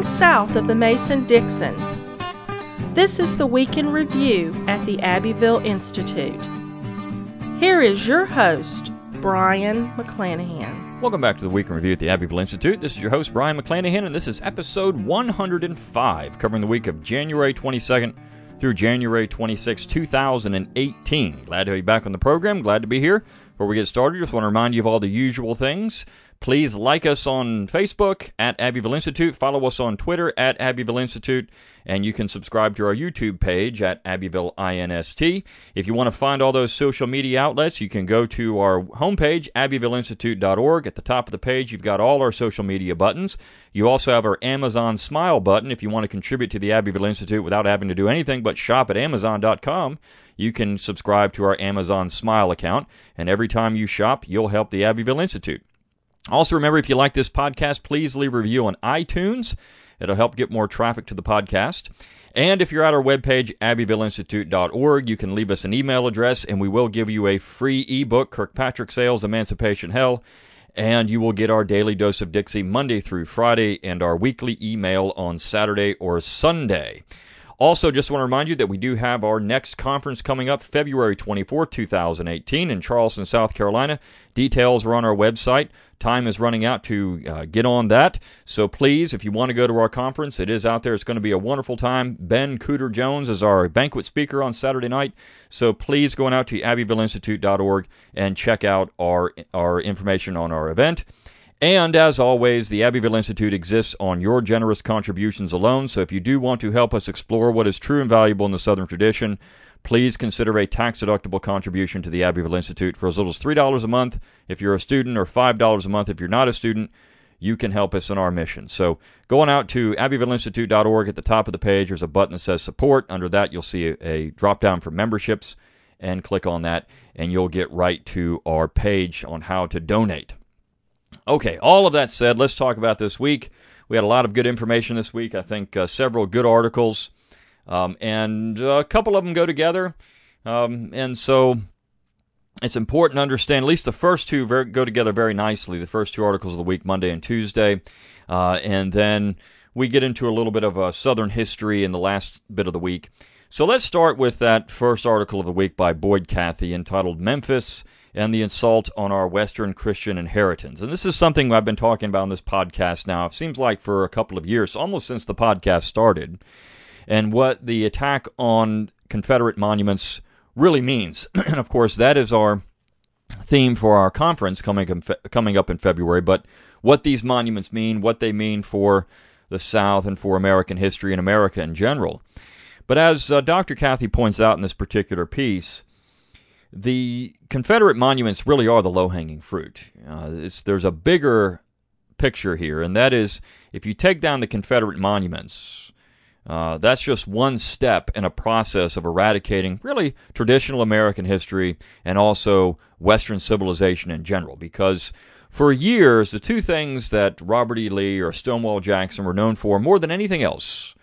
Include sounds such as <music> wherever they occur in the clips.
You're south of the Mason Dixon. This is the Week in Review at the Abbeville Institute. Here is your host, Brion McClanahan. Welcome back to the Week in Review at the Abbeville Institute. This is your host, Brion McClanahan, and this is episode 105, covering the week of January 22nd through January 26, 2018. Glad to be back on the program. Glad to be here. Before we get started, just want to remind you of all the usual things. Please like us on Facebook at Abbeville Institute. Follow us on Twitter at Abbeville Institute. And you can subscribe to our YouTube page at Abbeville INST. If you want to find all those social media outlets, you can go to our homepage, abbevilleinstitute.org. At the top of the page, you've got all our social media buttons. You also have our Amazon Smile button if you want to contribute to the Abbeville Institute without having to do anything but shop at Amazon.com you can subscribe to our Amazon Smile account, and every time you shop, you'll help the Abbeville Institute. Also, remember if you like this podcast, please leave a review on iTunes. It'll help get more traffic to the podcast. And if you're at our webpage, abbevilleinstitute.org, you can leave us an email address and we will give you a free ebook, Kirkpatrick Sale's Emancipation Hell. And you will get our daily dose of Dixie Monday through Friday and our weekly email on Saturday or Sunday. Also, just want to remind you that we do have our next conference coming up February 24, 2018, in Charleston, South Carolina. Details are on our website. Time is running out to uh, get on that. So please, if you want to go to our conference, it is out there. It's going to be a wonderful time. Ben Cooter Jones is our banquet speaker on Saturday night. So please go on out to abbevilleinstitute.org and check out our, our information on our event. And as always, the Abbeville Institute exists on your generous contributions alone. So if you do want to help us explore what is true and valuable in the Southern tradition, please consider a tax deductible contribution to the Abbeville Institute for as little as $3 a month if you're a student or $5 a month if you're not a student. You can help us in our mission. So, going out to abbevilleinstitute.org at the top of the page, there's a button that says support. Under that, you'll see a, a drop down for memberships, and click on that, and you'll get right to our page on how to donate. Okay, all of that said, let's talk about this week. We had a lot of good information this week. I think uh, several good articles, um, and a couple of them go together. Um, and so it's important to understand at least the first two go together very nicely. The first two articles of the week, Monday and Tuesday. Uh, and then we get into a little bit of a Southern history in the last bit of the week. So let's start with that first article of the week by Boyd Cathey entitled Memphis and the assault on our Western Christian inheritance. And this is something I've been talking about on this podcast now, it seems like for a couple of years, almost since the podcast started, and what the attack on Confederate monuments really means. <clears throat> and of course, that is our theme for our conference coming, coming up in February, but what these monuments mean, what they mean for the South and for American history and America in general. But as uh, Dr. Cathey points out in this particular piece, the Confederate monuments really are the low hanging fruit. Uh, there's a bigger picture here, and that is if you take down the Confederate monuments, uh, that's just one step in a process of eradicating really traditional American history and also Western civilization in general. Because for years, the two things that Robert E. Lee or Stonewall Jackson were known for more than anything else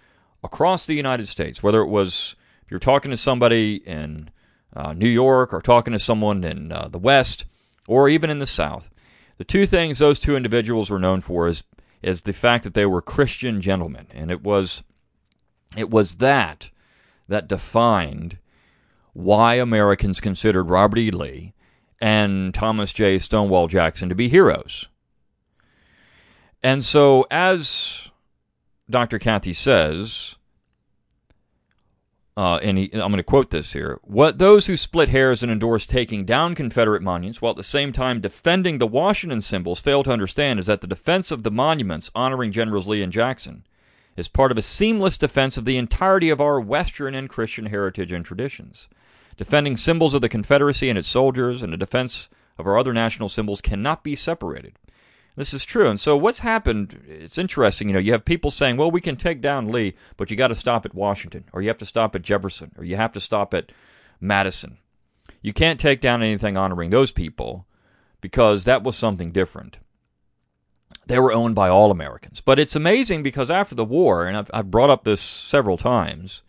across the United States, whether it was if you're talking to somebody in uh, New York or talking to someone in uh, the West or even in the South. The two things those two individuals were known for is is the fact that they were Christian gentlemen, and it was it was that that defined why Americans considered Robert E. Lee and Thomas J. Stonewall Jackson to be heroes. And so, as Dr. Cathey says, uh, and he, I'm going to quote this here. What those who split hairs and endorse taking down Confederate monuments while at the same time defending the Washington symbols fail to understand is that the defense of the monuments honoring Generals Lee and Jackson is part of a seamless defense of the entirety of our Western and Christian heritage and traditions. Defending symbols of the Confederacy and its soldiers and the defense of our other national symbols cannot be separated. This is true. And so what's happened, it's interesting, you know, you have people saying, well, we can take down Lee, but you got to stop at Washington, or you have to stop at Jefferson, or you have to stop at Madison. You can't take down anything honoring those people because that was something different. They were owned by all Americans. But it's amazing because after the war, and I've, I've brought up this several times,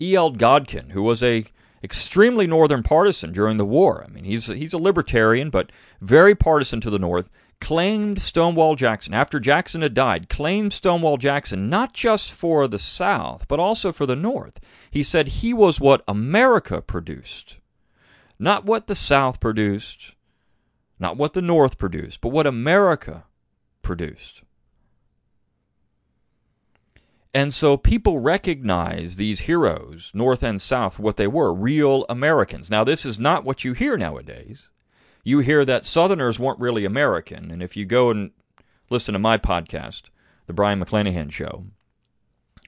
E.L. Godkin, who was a extremely northern partisan during the war. I mean, he's he's a libertarian, but very partisan to the North claimed Stonewall Jackson, after Jackson had died, claimed Stonewall Jackson not just for the South, but also for the North. He said he was what America produced, not what the South produced, not what the North produced, but what America produced. And so people recognize these heroes, North and South, what they were real Americans. Now, this is not what you hear nowadays you hear that Southerners weren't really American. And if you go and listen to my podcast, The Brion McClanahan Show,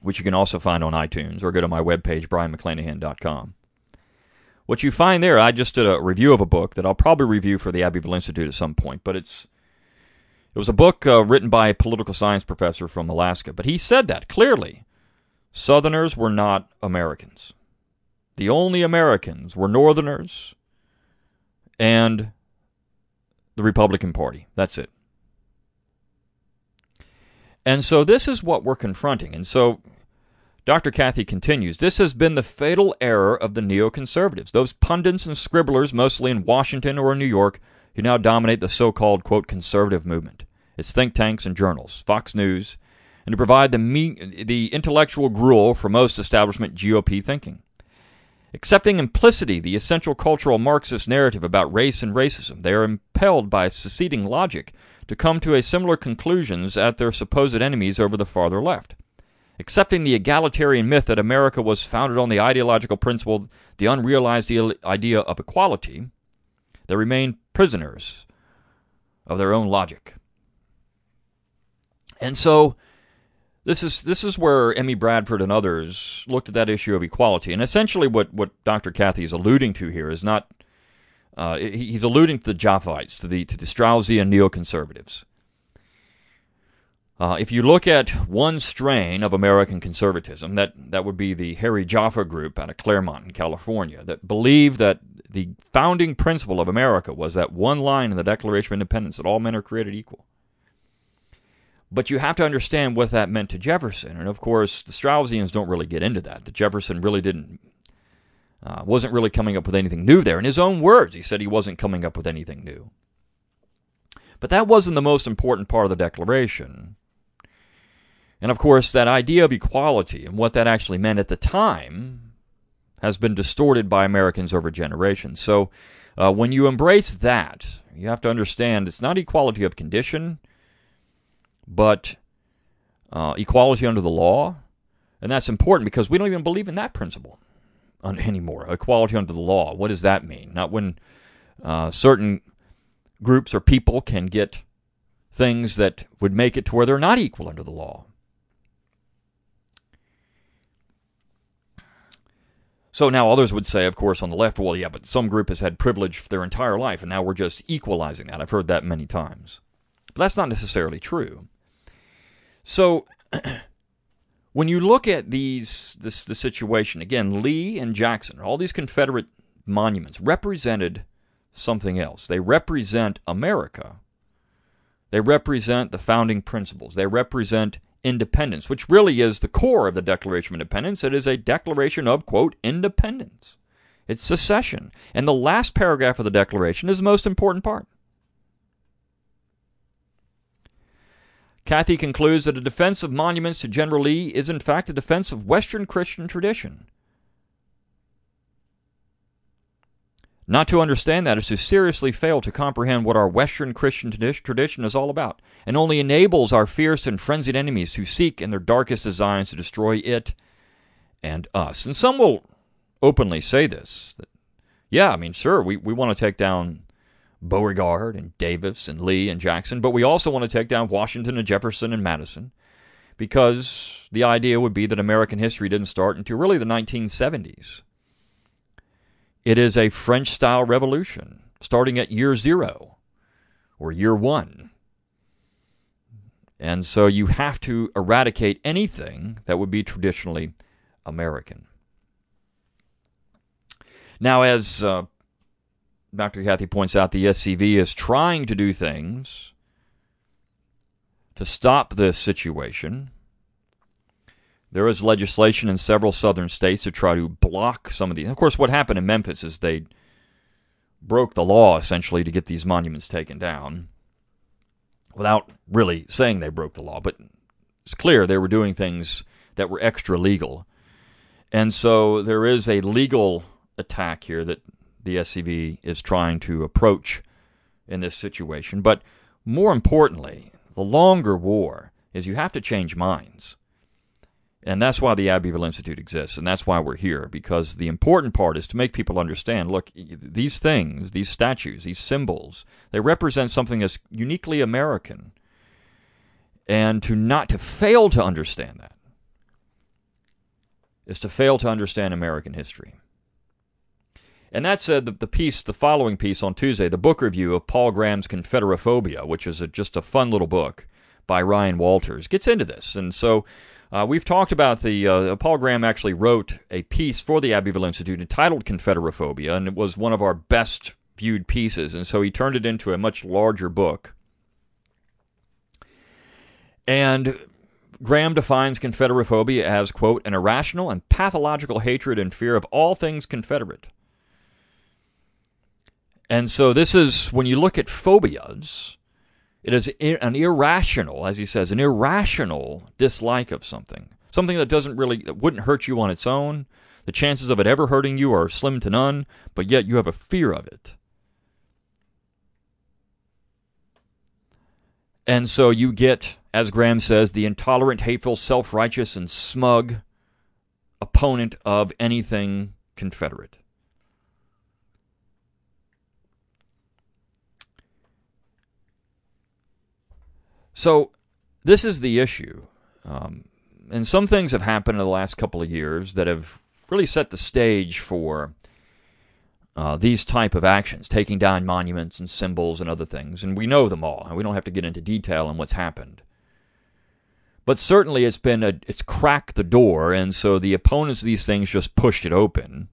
which you can also find on iTunes, or go to my webpage, brionmcclanahan.com. What you find there, I just did a review of a book that I'll probably review for the Abbeville Institute at some point, but it's it was a book uh, written by a political science professor from Alaska, but he said that clearly. Southerners were not Americans. The only Americans were Northerners and the Republican Party. That's it. And so this is what we're confronting. And so Dr. Cathey continues this has been the fatal error of the neoconservatives, those pundits and scribblers, mostly in Washington or in New York, who now dominate the so called, quote, conservative movement, its think tanks and journals, Fox News, and to provide the, me- the intellectual gruel for most establishment GOP thinking. Accepting implicitly the essential cultural Marxist narrative about race and racism, they are impelled by seceding logic to come to a similar conclusions at their supposed enemies over the farther left. Accepting the egalitarian myth that America was founded on the ideological principle, the unrealized idea of equality, they remain prisoners of their own logic. And so, this is this is where M.E. Bradford and others looked at that issue of equality, and essentially what what Dr. Cathey is alluding to here is not. Uh, he's alluding to the Jaffaites, to the to the Straussian neoconservatives. Uh, if you look at one strain of American conservatism, that, that would be the Harry Jaffa group out of Claremont in California, that believed that the founding principle of America was that one line in the Declaration of Independence that all men are created equal. But you have to understand what that meant to Jefferson. And of course, the Straussians don't really get into that. That Jefferson really didn't, uh, wasn't really coming up with anything new there. In his own words, he said he wasn't coming up with anything new. But that wasn't the most important part of the Declaration. And of course, that idea of equality and what that actually meant at the time has been distorted by Americans over generations. So uh, when you embrace that, you have to understand it's not equality of condition but uh, equality under the law. And that's important because we don't even believe in that principle <laughs> anymore. Equality under the law. What does that mean? Not when uh, certain groups or people can get things that would make it to where they're not equal under the law. So now others would say, of course, on the left, well, yeah, but some group has had privilege for their entire life, and now we're just equalizing that. I've heard that many times. But that's not necessarily true. So <clears throat> when you look at these this the situation again, Lee and Jackson, all these Confederate monuments represented something else. They represent America. They represent the founding principles. They represent independence, which really is the core of the Declaration of Independence. It is a declaration of, quote, independence. It's secession. And the last paragraph of the Declaration is the most important part. Cathey concludes that a defense of monuments to General Lee is in fact a defense of Western Christian tradition. Not to understand that is to seriously fail to comprehend what our Western Christian tradition is all about, and only enables our fierce and frenzied enemies to seek in their darkest designs to destroy it and us. And some will openly say this that, yeah, I mean, sure, we, we want to take down Beauregard and Davis and Lee and Jackson, but we also want to take down Washington and Jefferson and Madison because the idea would be that American history didn't start until really the 1970s. It is a French style revolution starting at year zero or year one. And so you have to eradicate anything that would be traditionally American. Now, as uh, Dr. Cathey points out the SCV is trying to do things to stop this situation. There is legislation in several southern states to try to block some of these. Of course, what happened in Memphis is they broke the law essentially to get these monuments taken down. without really saying they broke the law, but it's clear they were doing things that were extra legal. And so there is a legal attack here that the SCV is trying to approach in this situation. But more importantly, the longer war is you have to change minds. And that's why the Abbeville Institute exists, and that's why we're here, because the important part is to make people understand look, these things, these statues, these symbols, they represent something that's uniquely American. And to not to fail to understand that is to fail to understand American history. And that said, the, the piece, the following piece on Tuesday, the book review of Paul Graham's Confederophobia, which is a, just a fun little book by Ryan Walters, gets into this. And so uh, we've talked about the uh, Paul Graham actually wrote a piece for the Abbeville Institute entitled Confederophobia, and it was one of our best viewed pieces. And so he turned it into a much larger book. And Graham defines Confederophobia as, quote, an irrational and pathological hatred and fear of all things Confederate. And so this is, when you look at phobias, it is an irrational, as he says, an irrational dislike of something. Something that doesn't really, that wouldn't hurt you on its own. The chances of it ever hurting you are slim to none, but yet you have a fear of it. And so you get, as Graham says, the intolerant, hateful, self righteous, and smug opponent of anything Confederate. So, this is the issue. Um, and some things have happened in the last couple of years that have really set the stage for uh, these type of actions, taking down monuments and symbols and other things, and we know them all, and we don't have to get into detail on what's happened. But certainly, it's been a, it's cracked the door, and so the opponents of these things just pushed it open,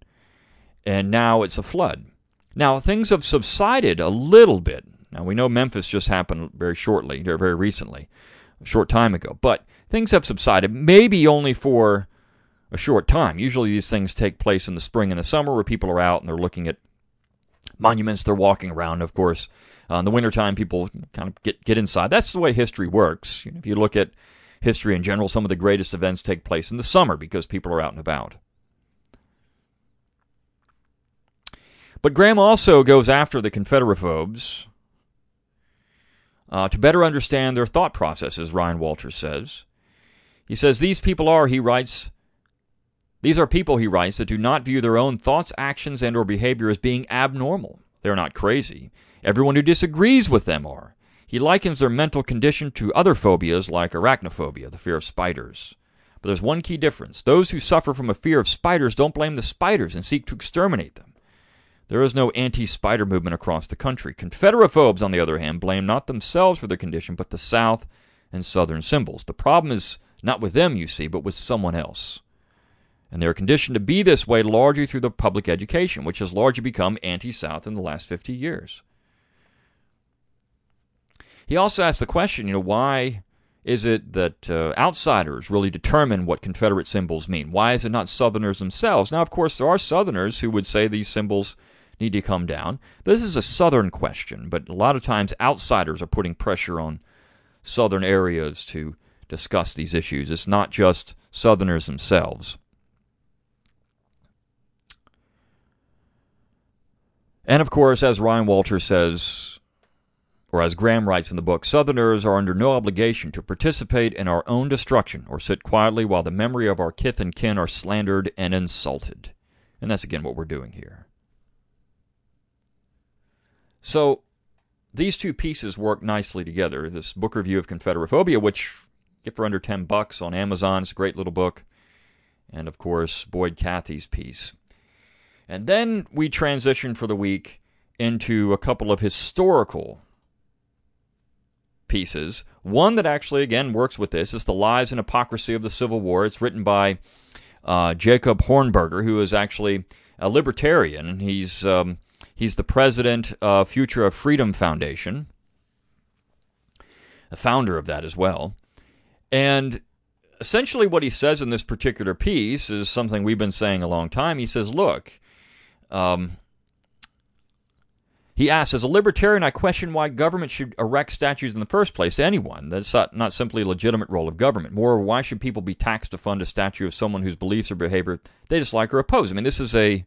and now it's a flood. Now things have subsided a little bit. Now we know Memphis just happened very shortly, or very recently, a short time ago, but things have subsided, maybe only for a short time. Usually these things take place in the spring and the summer where people are out and they're looking at monuments, they're walking around, of course. Uh, in the wintertime, people kind of get, get inside. That's the way history works. If you look at history in general, some of the greatest events take place in the summer because people are out and about. But Graham also goes after the Confederophobes uh, to better understand their thought processes, Ryan Walters says. He says, These people are, he writes, these are people, he writes, that do not view their own thoughts, actions, and or behavior as being abnormal. They are not crazy. Everyone who disagrees with them are. He likens their mental condition to other phobias like arachnophobia, the fear of spiders. But there's one key difference. Those who suffer from a fear of spiders don't blame the spiders and seek to exterminate them. There is no anti spider movement across the country. Confederophobes, on the other hand, blame not themselves for their condition, but the South and Southern symbols. The problem is not with them, you see, but with someone else. And they are conditioned to be this way largely through the public education, which has largely become anti South in the last 50 years. He also asked the question, you know, why is it that uh, outsiders really determine what Confederate symbols mean? Why is it not Southerners themselves? Now, of course, there are Southerners who would say these symbols need to come down. This is a Southern question, but a lot of times outsiders are putting pressure on Southern areas to discuss these issues. It's not just Southerners themselves. And of course, as Ryan Walter says, or as Graham writes in the book, Southerners are under no obligation to participate in our own destruction or sit quietly while the memory of our kith and kin are slandered and insulted. And that's again what we're doing here. So these two pieces work nicely together. This book review of Confederophobia, which get for under 10 bucks on Amazon, it's a great little book. And of course, Boyd Cathey's piece. And then we transition for the week into a couple of historical pieces. One that actually, again, works with this is The Lies and Hypocrisy of the Civil War. It's written by uh, Jacob Hornberger, who is actually a libertarian. He's, um, he's the president of Future of Freedom Foundation, the founder of that as well. And essentially, what he says in this particular piece is something we've been saying a long time. He says, look, um, He asks, as a libertarian, I question why government should erect statues in the first place to anyone. That's not, not simply a legitimate role of government. Moreover, why should people be taxed to fund a statue of someone whose beliefs or behavior they dislike or oppose? I mean, this is a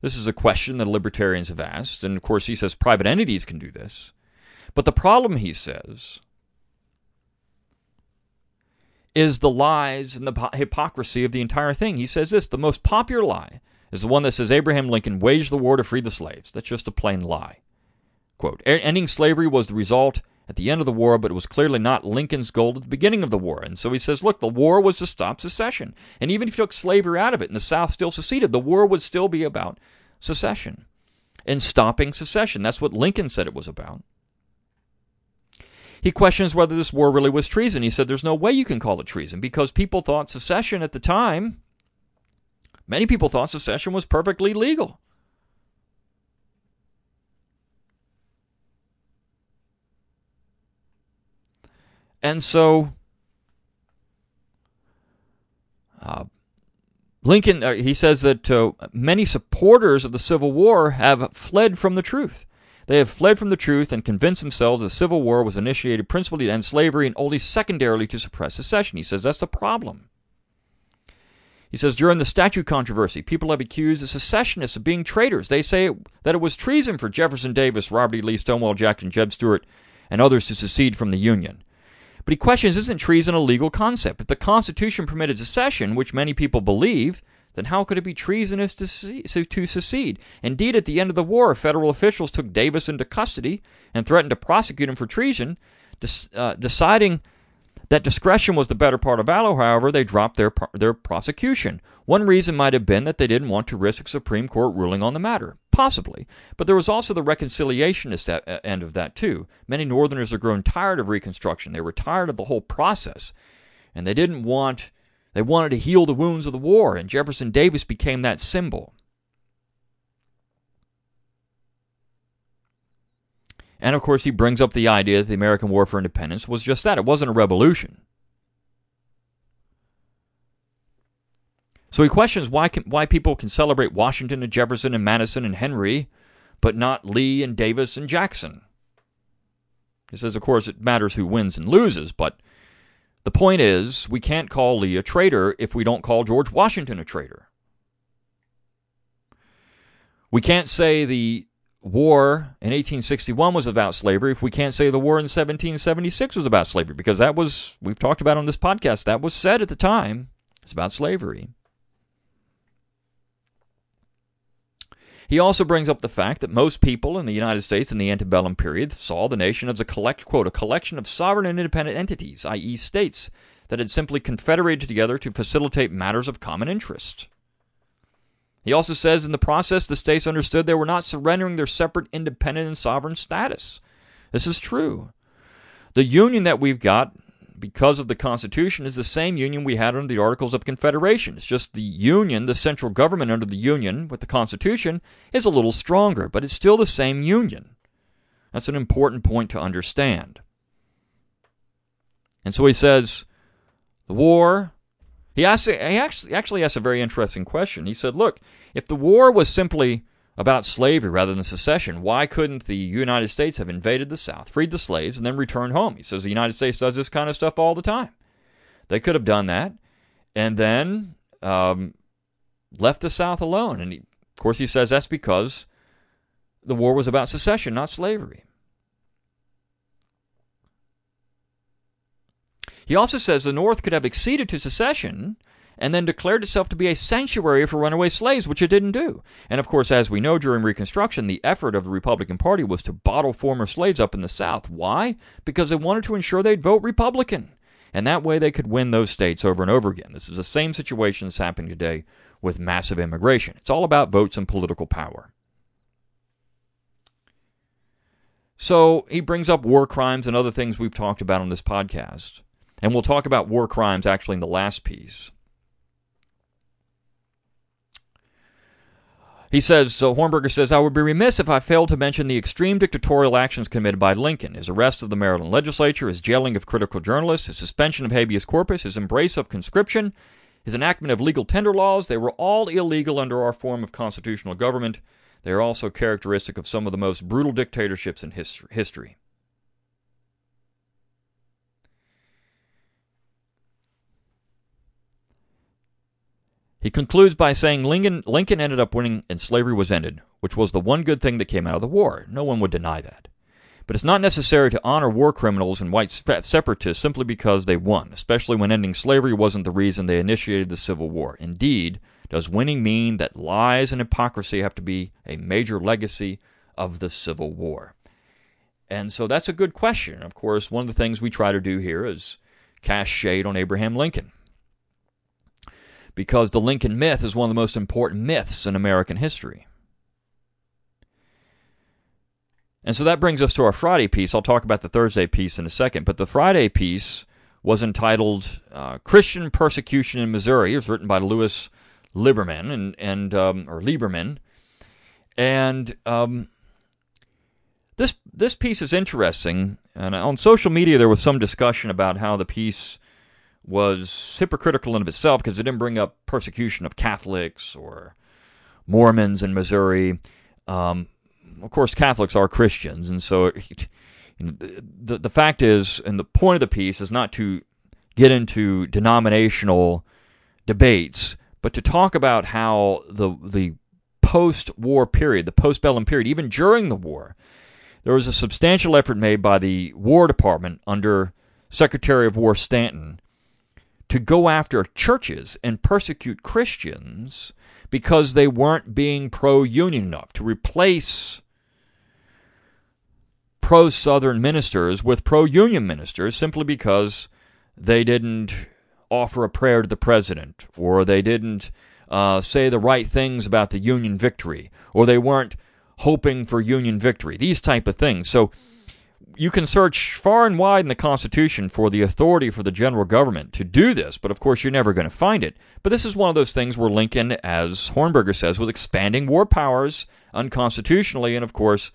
this is a question that libertarians have asked, and of course, he says private entities can do this. But the problem, he says, is the lies and the hypocrisy of the entire thing. He says this the most popular lie is the one that says Abraham Lincoln waged the war to free the slaves. That's just a plain lie. Quote, ending slavery was the result at the end of the war, but it was clearly not Lincoln's goal at the beginning of the war. And so he says, look, the war was to stop secession. And even if you took slavery out of it and the South still seceded, the war would still be about secession and stopping secession. That's what Lincoln said it was about. He questions whether this war really was treason. He said there's no way you can call it treason because people thought secession at the time Many people thought secession was perfectly legal. And so uh, Lincoln, uh, he says that uh, many supporters of the Civil War have fled from the truth. They have fled from the truth and convinced themselves the Civil War was initiated principally to end slavery and only secondarily to suppress secession. He says that's the problem. He says during the statue controversy, people have accused the secessionists of being traitors. They say that it was treason for Jefferson Davis, Robert E. Lee, Stonewall Jackson, Jeb Stuart, and others to secede from the Union. But he questions isn't treason a legal concept? If the Constitution permitted secession, which many people believe, then how could it be treasonous to, secede? Indeed, at the end of the war, federal officials took Davis into custody and threatened to prosecute him for treason, uh, deciding that discretion was the better part of valor, however, they dropped their, their prosecution. One reason might have been that they didn't want to risk a Supreme Court ruling on the matter. Possibly. But there was also the reconciliationist end of that, too. Many Northerners had grown tired of Reconstruction. They were tired of the whole process. And they didn't want, they wanted to heal the wounds of the war, and Jefferson Davis became that symbol. And of course, he brings up the idea that the American War for Independence was just that it wasn't a revolution. So he questions why, can, why people can celebrate Washington and Jefferson and Madison and Henry, but not Lee and Davis and Jackson. He says, of course, it matters who wins and loses, but the point is, we can't call Lee a traitor if we don't call George Washington a traitor. We can't say the war in 1861 was about slavery if we can't say the war in 1776 was about slavery because that was we've talked about on this podcast that was said at the time it's about slavery he also brings up the fact that most people in the united states in the antebellum period saw the nation as a collect quote a collection of sovereign and independent entities i.e states that had simply confederated together to facilitate matters of common interest he also says in the process, the states understood they were not surrendering their separate, independent, and sovereign status. This is true. The union that we've got because of the Constitution is the same union we had under the Articles of Confederation. It's just the union, the central government under the union with the Constitution, is a little stronger, but it's still the same union. That's an important point to understand. And so he says the war. He, asks, he actually, actually asks a very interesting question. He said, Look, if the war was simply about slavery rather than secession, why couldn't the United States have invaded the South, freed the slaves, and then returned home? He says the United States does this kind of stuff all the time. They could have done that and then um, left the South alone. And he, of course, he says that's because the war was about secession, not slavery. He also says the North could have acceded to secession and then declared itself to be a sanctuary for runaway slaves, which it didn't do. And of course, as we know during Reconstruction, the effort of the Republican Party was to bottle former slaves up in the South. Why? Because they wanted to ensure they'd vote Republican. And that way they could win those states over and over again. This is the same situation that's happening today with massive immigration. It's all about votes and political power. So he brings up war crimes and other things we've talked about on this podcast. And we'll talk about war crimes actually in the last piece. He says, so Hornberger says, I would be remiss if I failed to mention the extreme dictatorial actions committed by Lincoln his arrest of the Maryland legislature, his jailing of critical journalists, his suspension of habeas corpus, his embrace of conscription, his enactment of legal tender laws. They were all illegal under our form of constitutional government. They are also characteristic of some of the most brutal dictatorships in history. He concludes by saying Lincoln, Lincoln ended up winning and slavery was ended, which was the one good thing that came out of the war. No one would deny that. But it's not necessary to honor war criminals and white separatists simply because they won, especially when ending slavery wasn't the reason they initiated the Civil War. Indeed, does winning mean that lies and hypocrisy have to be a major legacy of the Civil War? And so that's a good question. Of course, one of the things we try to do here is cast shade on Abraham Lincoln because the Lincoln myth is one of the most important myths in American history. And so that brings us to our Friday piece. I'll talk about the Thursday piece in a second, but the Friday piece was entitled uh, "Christian Persecution in Missouri." It was written by Louis Lieberman and and um, or Lieberman, and um, this this piece is interesting. And on social media, there was some discussion about how the piece was hypocritical in of itself because it didn't bring up persecution of Catholics or Mormons in Missouri. Um, of course, Catholics are Christians, and so the the fact is, and the point of the piece is not to get into denominational debates, but to talk about how the the post-war period, the post-bellum period, even during the war, there was a substantial effort made by the War Department under Secretary of War Stanton to go after churches and persecute Christians because they weren't being pro union enough, to replace pro Southern ministers with pro union ministers simply because they didn't offer a prayer to the president or they didn't uh, say the right things about the Union victory or they weren't hoping for Union victory. These type of things. So you can search far and wide in the Constitution for the authority for the general government to do this, but of course you're never going to find it. But this is one of those things where Lincoln, as Hornberger says, was expanding war powers unconstitutionally, and of course,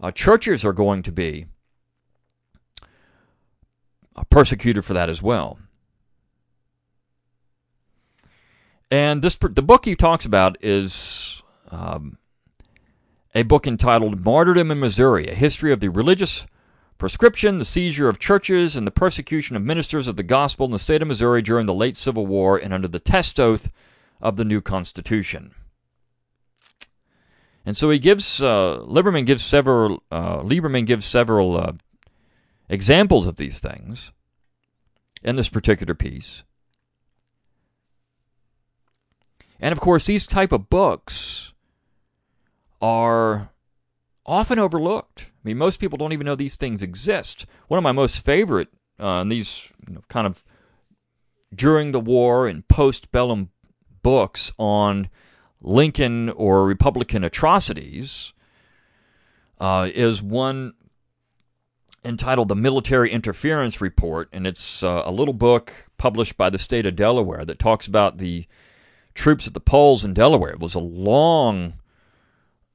uh, churches are going to be persecuted for that as well. And this the book he talks about is um, a book entitled "Martyrdom in Missouri: A History of the Religious Proscription, the seizure of churches, and the persecution of ministers of the gospel in the state of Missouri during the late Civil War and under the test oath of the new Constitution. And so he gives uh, Lieberman gives several uh, Lieberman gives several uh, examples of these things in this particular piece. And of course, these type of books are often overlooked. I mean, most people don't even know these things exist. One of my most favorite, uh, these you know, kind of during the war and post-bellum books on Lincoln or Republican atrocities uh, is one entitled The Military Interference Report, and it's uh, a little book published by the state of Delaware that talks about the troops at the polls in Delaware. It was a long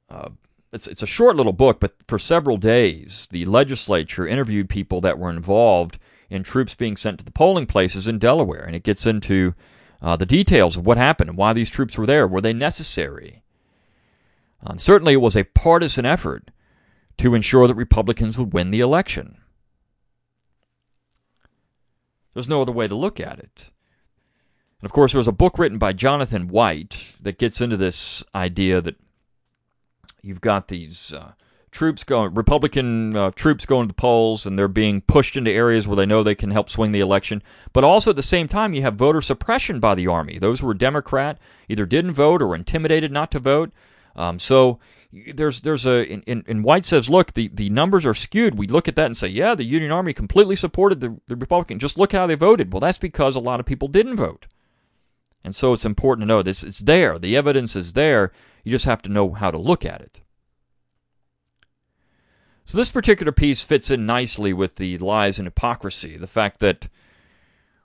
uh, it's it's a short little book, but for several days, the legislature interviewed people that were involved in troops being sent to the polling places in Delaware, and it gets into uh, the details of what happened and why these troops were there. Were they necessary? Uh, certainly, it was a partisan effort to ensure that Republicans would win the election. There's no other way to look at it. And of course, there was a book written by Jonathan White that gets into this idea that You've got these uh, troops going, Republican uh, troops going to the polls, and they're being pushed into areas where they know they can help swing the election. But also at the same time, you have voter suppression by the army. Those who were Democrat either didn't vote or were intimidated not to vote. Um, so there's there's a and, and White says, look, the, the numbers are skewed. We look at that and say, yeah, the Union Army completely supported the, the Republican. Just look how they voted. Well, that's because a lot of people didn't vote. And so it's important to know this. It's there. The evidence is there. You just have to know how to look at it. So this particular piece fits in nicely with the lies and hypocrisy, the fact that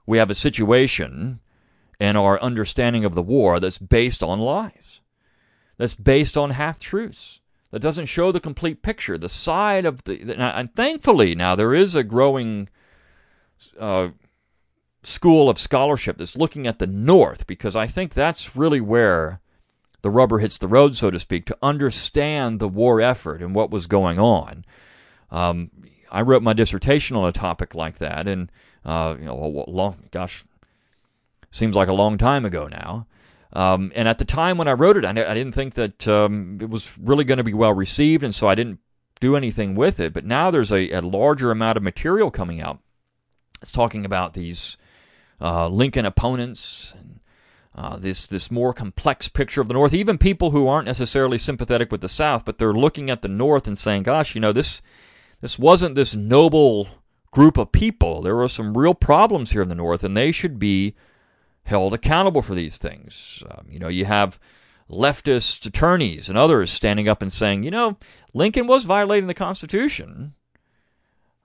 we have a situation and our understanding of the war that's based on lies, that's based on half truths, that doesn't show the complete picture, the side of the. And thankfully, now there is a growing uh, school of scholarship that's looking at the North because I think that's really where the rubber hits the road, so to speak, to understand the war effort and what was going on. Um, I wrote my dissertation on a topic like that, and uh, you know, long, gosh, seems like a long time ago now. Um, and at the time when I wrote it, I, I didn't think that um, it was really going to be well received, and so I didn't do anything with it. But now there's a, a larger amount of material coming out. It's talking about these uh, Lincoln opponents uh, this this more complex picture of the North. Even people who aren't necessarily sympathetic with the South, but they're looking at the North and saying, "Gosh, you know this this wasn't this noble group of people. There were some real problems here in the North, and they should be held accountable for these things." Um, you know, you have leftist attorneys and others standing up and saying, "You know, Lincoln was violating the Constitution."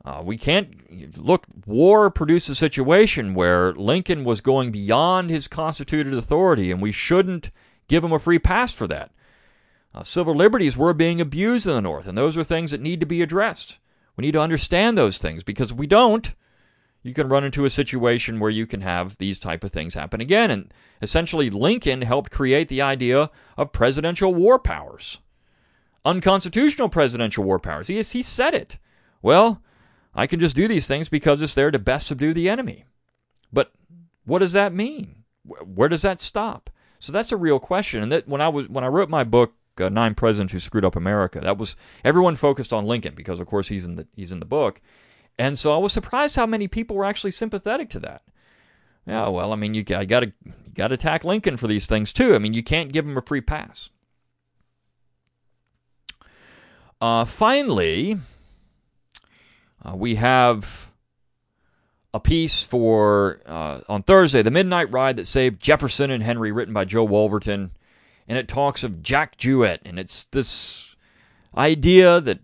Uh, we can't look. War produced a situation where Lincoln was going beyond his constituted authority, and we shouldn't give him a free pass for that. Uh, civil liberties were being abused in the North, and those are things that need to be addressed. We need to understand those things because if we don't, you can run into a situation where you can have these type of things happen again. And essentially, Lincoln helped create the idea of presidential war powers, unconstitutional presidential war powers. He, he said it. Well, I can just do these things because it's there to best subdue the enemy. But what does that mean? Where does that stop? So that's a real question. And that when I was when I wrote my book, uh, Nine Presidents Who Screwed Up America, that was everyone focused on Lincoln because of course he's in the he's in the book. And so I was surprised how many people were actually sympathetic to that. Yeah, well, I mean, you got to got to attack Lincoln for these things too. I mean, you can't give him a free pass. Uh, finally, uh, we have a piece for uh, on Thursday, the Midnight Ride that saved Jefferson and Henry, written by Joe Wolverton, and it talks of Jack Jouett, and it's this idea that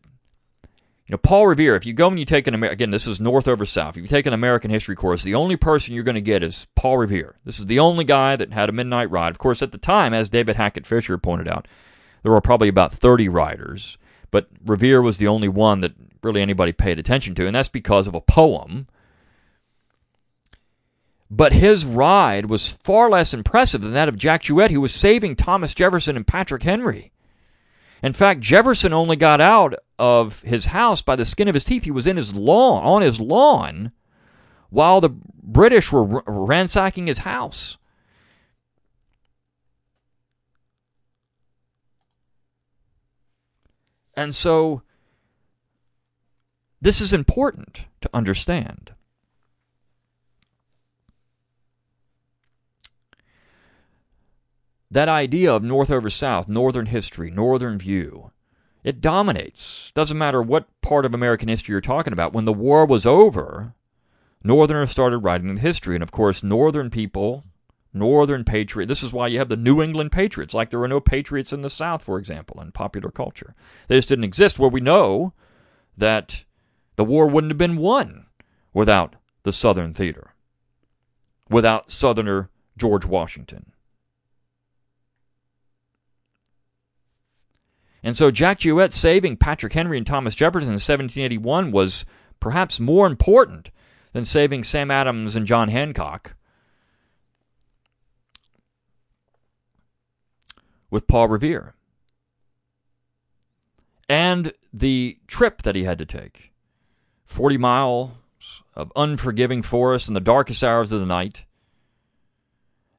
you know Paul Revere. If you go and you take an again, this is North over South. If you take an American history course, the only person you're going to get is Paul Revere. This is the only guy that had a midnight ride. Of course, at the time, as David Hackett Fischer pointed out, there were probably about 30 riders, but Revere was the only one that really anybody paid attention to, and that's because of a poem. But his ride was far less impressive than that of Jack Jouett, who was saving Thomas Jefferson and Patrick Henry. In fact, Jefferson only got out of his house by the skin of his teeth. He was in his lawn, on his lawn, while the British were ransacking his house. And so this is important to understand. That idea of North over South, Northern history, Northern view, it dominates. Doesn't matter what part of American history you're talking about. When the war was over, Northerners started writing the history. And of course, Northern people, Northern patriots, this is why you have the New England patriots, like there were no patriots in the South, for example, in popular culture. They just didn't exist. Where we know that the war wouldn't have been won without the Southern Theater, without Southerner George Washington. And so Jack Jouett saving Patrick Henry and Thomas Jefferson in 1781 was perhaps more important than saving Sam Adams and John Hancock with Paul Revere. And the trip that he had to take 40 miles of unforgiving forest in the darkest hours of the night,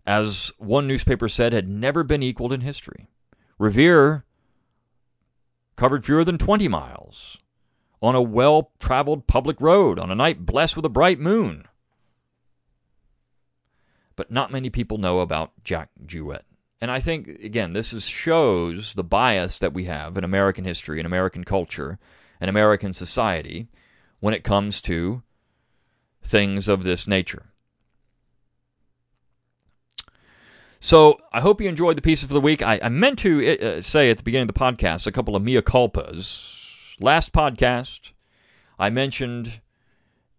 as one newspaper said, had never been equaled in history. Revere covered fewer than 20 miles on a well traveled public road on a night blessed with a bright moon. But not many people know about Jack Jouett. And I think, again, this is, shows the bias that we have in American history in American culture in American society when it comes to things of this nature. So I hope you enjoyed the piece of the week. I, I meant to uh, say at the beginning of the podcast a couple of mea culpas. Last podcast, I mentioned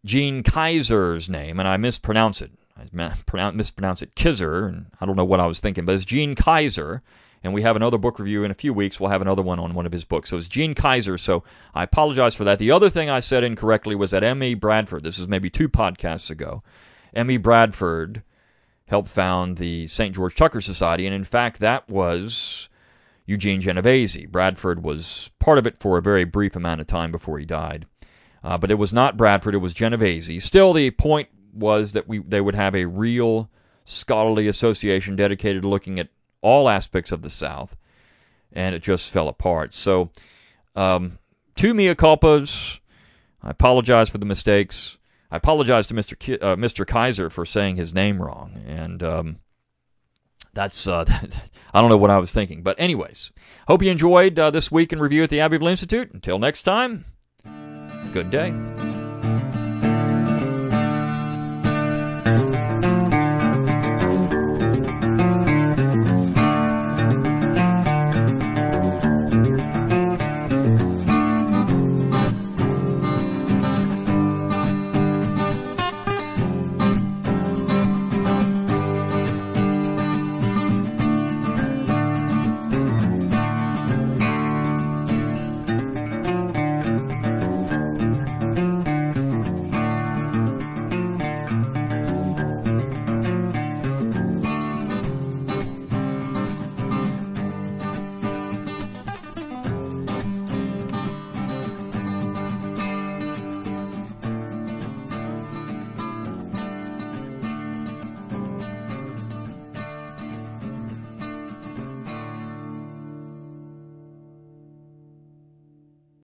Gene Kaiser's name, and I mispronounced it. I <laughs> mispronounced it Kizer, and I don't know what I was thinking, but it's Gene Kaiser and we have another book review in a few weeks. We'll have another one on one of his books. So it's Gene Kaiser. So I apologize for that. The other thing I said incorrectly was that M.E. Bradford, this is maybe two podcasts ago, M.E. Bradford helped found the St. George Tucker Society, and in fact, that was Eugene Genovese. Bradford was part of it for a very brief amount of time before he died. Uh, but it was not Bradford, it was Genovese. Still, the point was that we they would have a real scholarly association dedicated to looking at all aspects of the South, and it just fell apart. So, um, two mea culpas. I apologize for the mistakes. I apologize to Mr. Ki- uh, Mr. Kaiser for saying his name wrong, and um, that's uh, <laughs> I don't know what I was thinking. But anyways, hope you enjoyed uh, this week in review at the Abbeville Institute. Until next time, good day.